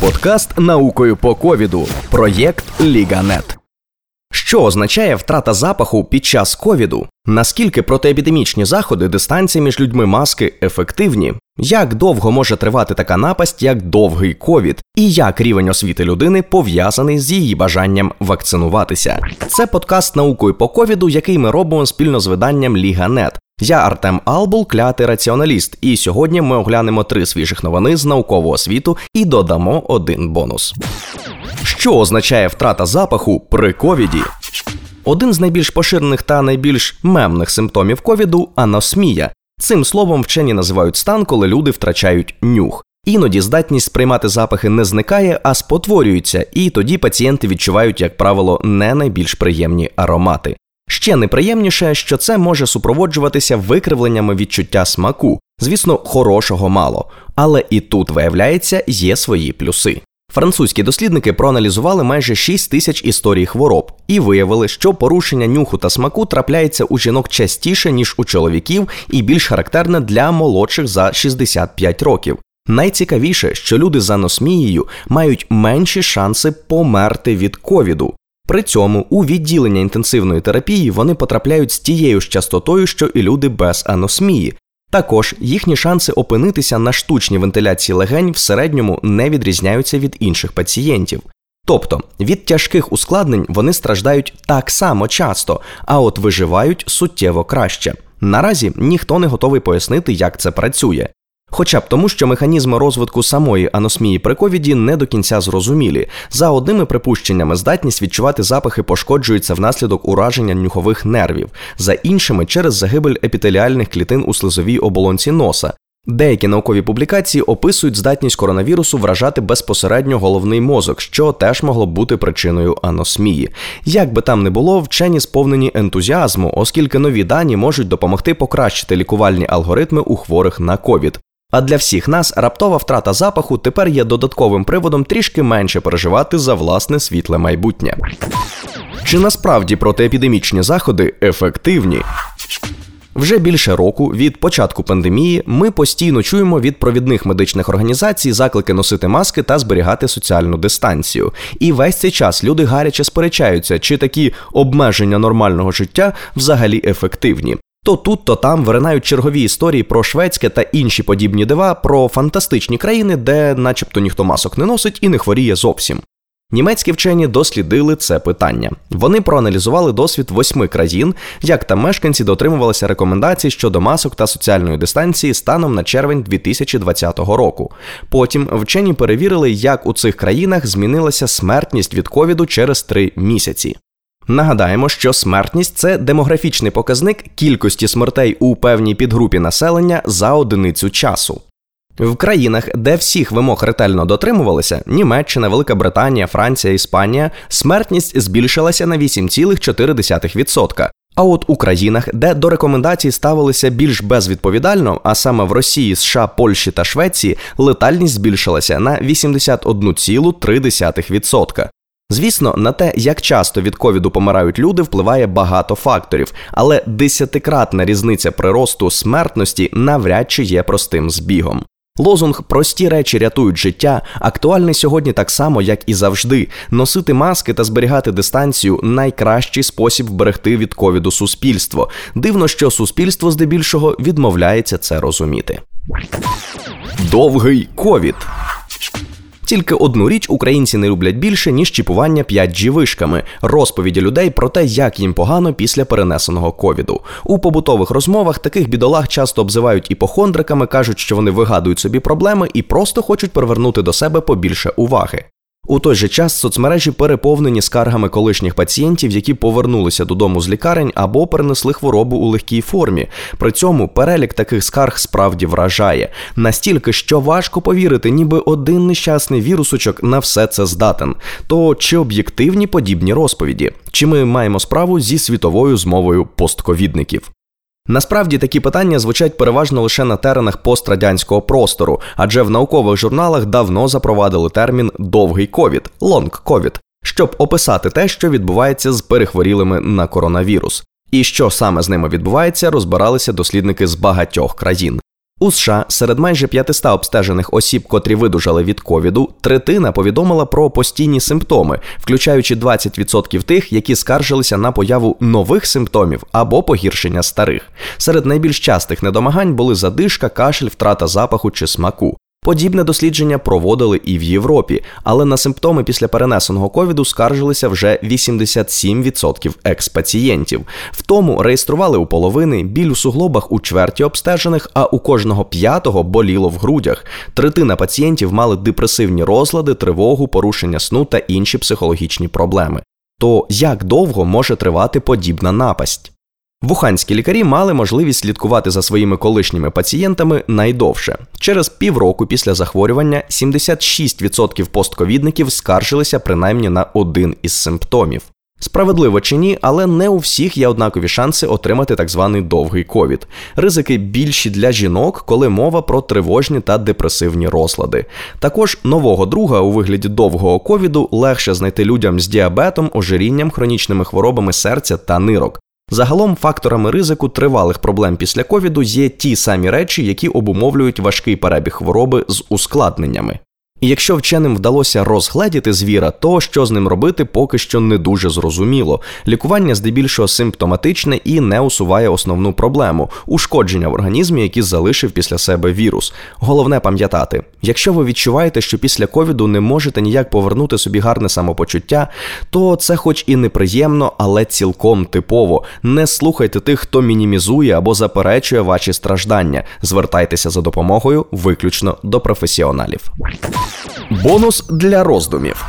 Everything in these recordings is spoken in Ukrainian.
Подкаст наукою по ковіду. Проєкт Ліганет. Що означає втрата запаху під час ковіду? Наскільки протиепідемічні заходи дистанції між людьми маски ефективні? Як довго може тривати така напасть, як довгий ковід, і як рівень освіти людини пов'язаний з її бажанням вакцинуватися? Це подкаст наукою по ковіду, який ми робимо спільно з виданням Ліганет. Я Артем Албул, клятий раціоналіст, і сьогодні ми оглянемо три свіжих новини з наукового світу і додамо один бонус. Що означає втрата запаху при ковіді? Один з найбільш поширених та найбільш мемних симптомів ковіду аносмія. Цим словом вчені називають стан, коли люди втрачають нюх. Іноді здатність сприймати запахи не зникає, а спотворюється, і тоді пацієнти відчувають, як правило, не найбільш приємні аромати. Ще неприємніше, що це може супроводжуватися викривленнями відчуття смаку, звісно, хорошого мало, але і тут виявляється є свої плюси. Французькі дослідники проаналізували майже 6 тисяч історій хвороб і виявили, що порушення нюху та смаку трапляється у жінок частіше ніж у чоловіків, і більш характерне для молодших за 65 років. Найцікавіше, що люди з аносмією мають менші шанси померти від ковіду. При цьому у відділення інтенсивної терапії вони потрапляють з тією ж частотою, що і люди без аносмії. Також їхні шанси опинитися на штучній вентиляції легень в середньому не відрізняються від інших пацієнтів. Тобто від тяжких ускладнень вони страждають так само часто, а от виживають суттєво краще. Наразі ніхто не готовий пояснити, як це працює. Хоча б тому, що механізми розвитку самої аносмії при ковіді не до кінця зрозумілі. За одними припущеннями, здатність відчувати запахи пошкоджується внаслідок ураження нюхових нервів, за іншими через загибель епітеліальних клітин у слизовій оболонці носа. Деякі наукові публікації описують здатність коронавірусу вражати безпосередньо головний мозок, що теж могло б бути причиною аносмії. Як би там не було, вчені сповнені ентузіазму, оскільки нові дані можуть допомогти покращити лікувальні алгоритми у хворих на ковід. А для всіх нас раптова втрата запаху тепер є додатковим приводом трішки менше переживати за власне світле майбутнє. Чи насправді протиепідемічні заходи ефективні? Вже більше року від початку пандемії ми постійно чуємо від провідних медичних організацій заклики носити маски та зберігати соціальну дистанцію. І весь цей час люди гаряче сперечаються, чи такі обмеження нормального життя взагалі ефективні. То тут, то там виринають чергові історії про шведське та інші подібні дива, про фантастичні країни, де, начебто, ніхто масок не носить і не хворіє зовсім. Німецькі вчені дослідили це питання. Вони проаналізували досвід восьми країн, як там мешканці дотримувалися рекомендацій щодо масок та соціальної дистанції станом на червень 2020 року. Потім вчені перевірили, як у цих країнах змінилася смертність від ковіду через три місяці. Нагадаємо, що смертність це демографічний показник кількості смертей у певній підгрупі населення за одиницю часу. В країнах, де всіх вимог ретельно дотримувалися Німеччина, Велика Британія, Франція, Іспанія, смертність збільшилася на 8,4%. А от у країнах, де до рекомендацій ставилися більш безвідповідально, а саме в Росії, США, Польщі та Швеції, летальність збільшилася на 81,3%. Звісно, на те, як часто від ковіду помирають люди, впливає багато факторів, але десятикратна різниця приросту смертності навряд чи є простим збігом. Лозунг прості речі рятують життя актуальний сьогодні так само, як і завжди. Носити маски та зберігати дистанцію найкращий спосіб вберегти від ковіду суспільство. Дивно, що суспільство здебільшого відмовляється це розуміти. Довгий ковід. Тільки одну річ українці не люблять більше ніж чіпування 5G вишками, розповіді людей про те, як їм погано після перенесеного ковіду. У побутових розмовах таких бідолаг часто обзивають іпохондриками, кажуть, що вони вигадують собі проблеми і просто хочуть привернути до себе побільше уваги. У той же час соцмережі переповнені скаргами колишніх пацієнтів, які повернулися додому з лікарень або перенесли хворобу у легкій формі. При цьому перелік таких скарг справді вражає настільки, що важко повірити, ніби один нещасний вірусочок на все це здатен. То чи об'єктивні подібні розповіді? Чи ми маємо справу зі світовою змовою постковідників? Насправді такі питання звучать переважно лише на теренах пострадянського простору, адже в наукових журналах давно запровадили термін довгий ковід лонг ковід, щоб описати те, що відбувається з перехворілими на коронавірус. І що саме з ними відбувається, розбиралися дослідники з багатьох країн. У США серед майже 500 обстежених осіб, котрі видужали від ковіду, третина повідомила про постійні симптоми, включаючи 20% тих, які скаржилися на появу нових симптомів або погіршення старих. Серед найбільш частих недомагань були задишка, кашель, втрата запаху чи смаку. Подібне дослідження проводили і в Європі, але на симптоми після перенесеного ковіду скаржилися вже 87% екс-пацієнтів. В тому реєстрували у половини біль у суглобах у чверті обстежених, а у кожного п'ятого боліло в грудях. Третина пацієнтів мали депресивні розлади, тривогу, порушення сну та інші психологічні проблеми. То як довго може тривати подібна напасть? Вуханські лікарі мали можливість слідкувати за своїми колишніми пацієнтами найдовше. Через півроку після захворювання 76% постковідників скаржилися принаймні на один із симптомів. Справедливо чи ні, але не у всіх є однакові шанси отримати так званий довгий ковід. Ризики більші для жінок, коли мова про тривожні та депресивні розлади. Також нового друга у вигляді довгого ковіду легше знайти людям з діабетом, ожирінням, хронічними хворобами серця та нирок. Загалом факторами ризику тривалих проблем після ковіду є ті самі речі, які обумовлюють важкий перебіг хвороби з ускладненнями. І якщо вченим вдалося розгледіти звіра, то що з ним робити поки що не дуже зрозуміло. Лікування здебільшого симптоматичне і не усуває основну проблему ушкодження в організмі, які залишив після себе вірус. Головне пам'ятати, якщо ви відчуваєте, що після ковіду не можете ніяк повернути собі гарне самопочуття, то це, хоч і неприємно, але цілком типово. Не слухайте тих, хто мінімізує або заперечує ваші страждання. Звертайтеся за допомогою виключно до професіоналів. Бонус для роздумів.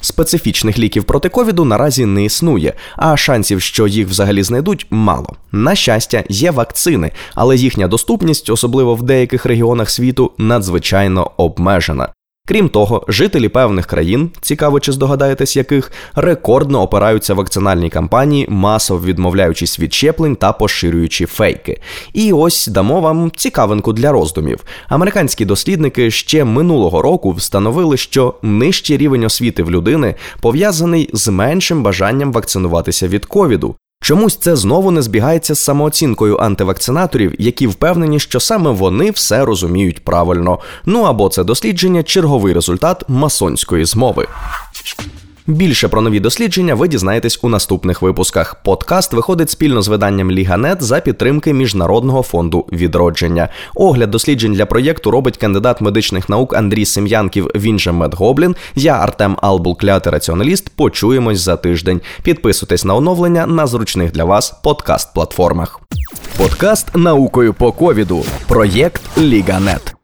Специфічних ліків проти ковіду наразі не існує, а шансів, що їх взагалі знайдуть, мало. На щастя, є вакцини, але їхня доступність, особливо в деяких регіонах світу, надзвичайно обмежена. Крім того, жителі певних країн, цікаво чи здогадаєтесь яких, рекордно опираються вакцинальній кампанії, масово відмовляючись від щеплень та поширюючи фейки. І ось дамо вам цікавинку для роздумів. Американські дослідники ще минулого року встановили, що нижчий рівень освіти в людини пов'язаний з меншим бажанням вакцинуватися від ковіду. Чомусь це знову не збігається з самооцінкою антивакцинаторів, які впевнені, що саме вони все розуміють правильно. Ну або це дослідження черговий результат масонської змови. Більше про нові дослідження ви дізнаєтесь у наступних випусках. Подкаст виходить спільно з виданням Ліганет за підтримки Міжнародного фонду відродження. Огляд досліджень для проєкту робить кандидат медичних наук Андрій Сем'янків. Він же Медгоблін. Я Артем Албул, клятий раціоналіст. Почуємось за тиждень. Підписуйтесь на оновлення на зручних для вас подкаст-платформах. Подкаст наукою по ковіду. Проєкт Ліганет.